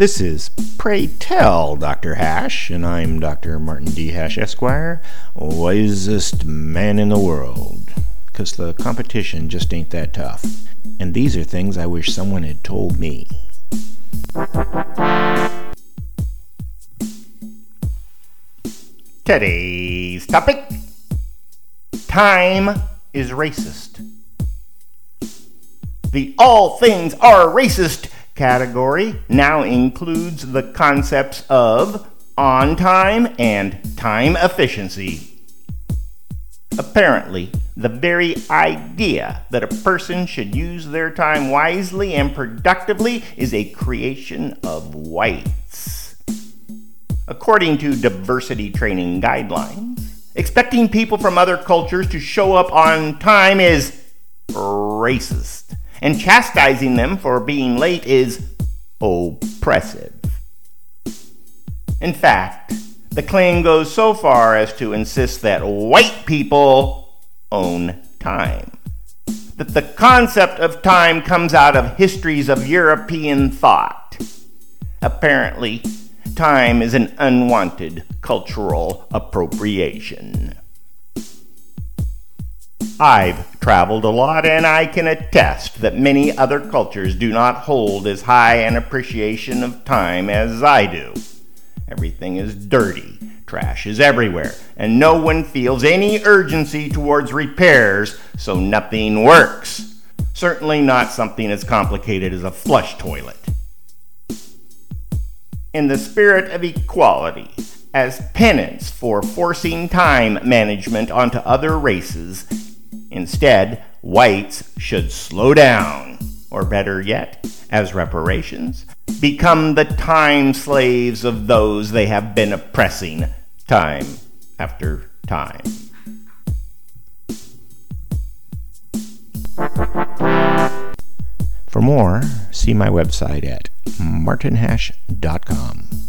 This is Pray Tell Dr. Hash, and I'm Dr. Martin D. Hash, Esquire, wisest man in the world. Because the competition just ain't that tough. And these are things I wish someone had told me. Today's topic Time is racist. The all things are racist category now includes the concepts of on time and time efficiency. Apparently, the very idea that a person should use their time wisely and productively is a creation of whites. According to diversity training guidelines, expecting people from other cultures to show up on time is racist and chastising them for being late is oppressive. In fact, the claim goes so far as to insist that white people own time. That the concept of time comes out of histories of European thought. Apparently, time is an unwanted cultural appropriation. I've traveled a lot and I can attest that many other cultures do not hold as high an appreciation of time as I do. Everything is dirty, trash is everywhere, and no one feels any urgency towards repairs, so nothing works. Certainly not something as complicated as a flush toilet. In the spirit of equality, as penance for forcing time management onto other races, Instead, whites should slow down, or better yet, as reparations, become the time slaves of those they have been oppressing time after time. For more, see my website at martinhash.com.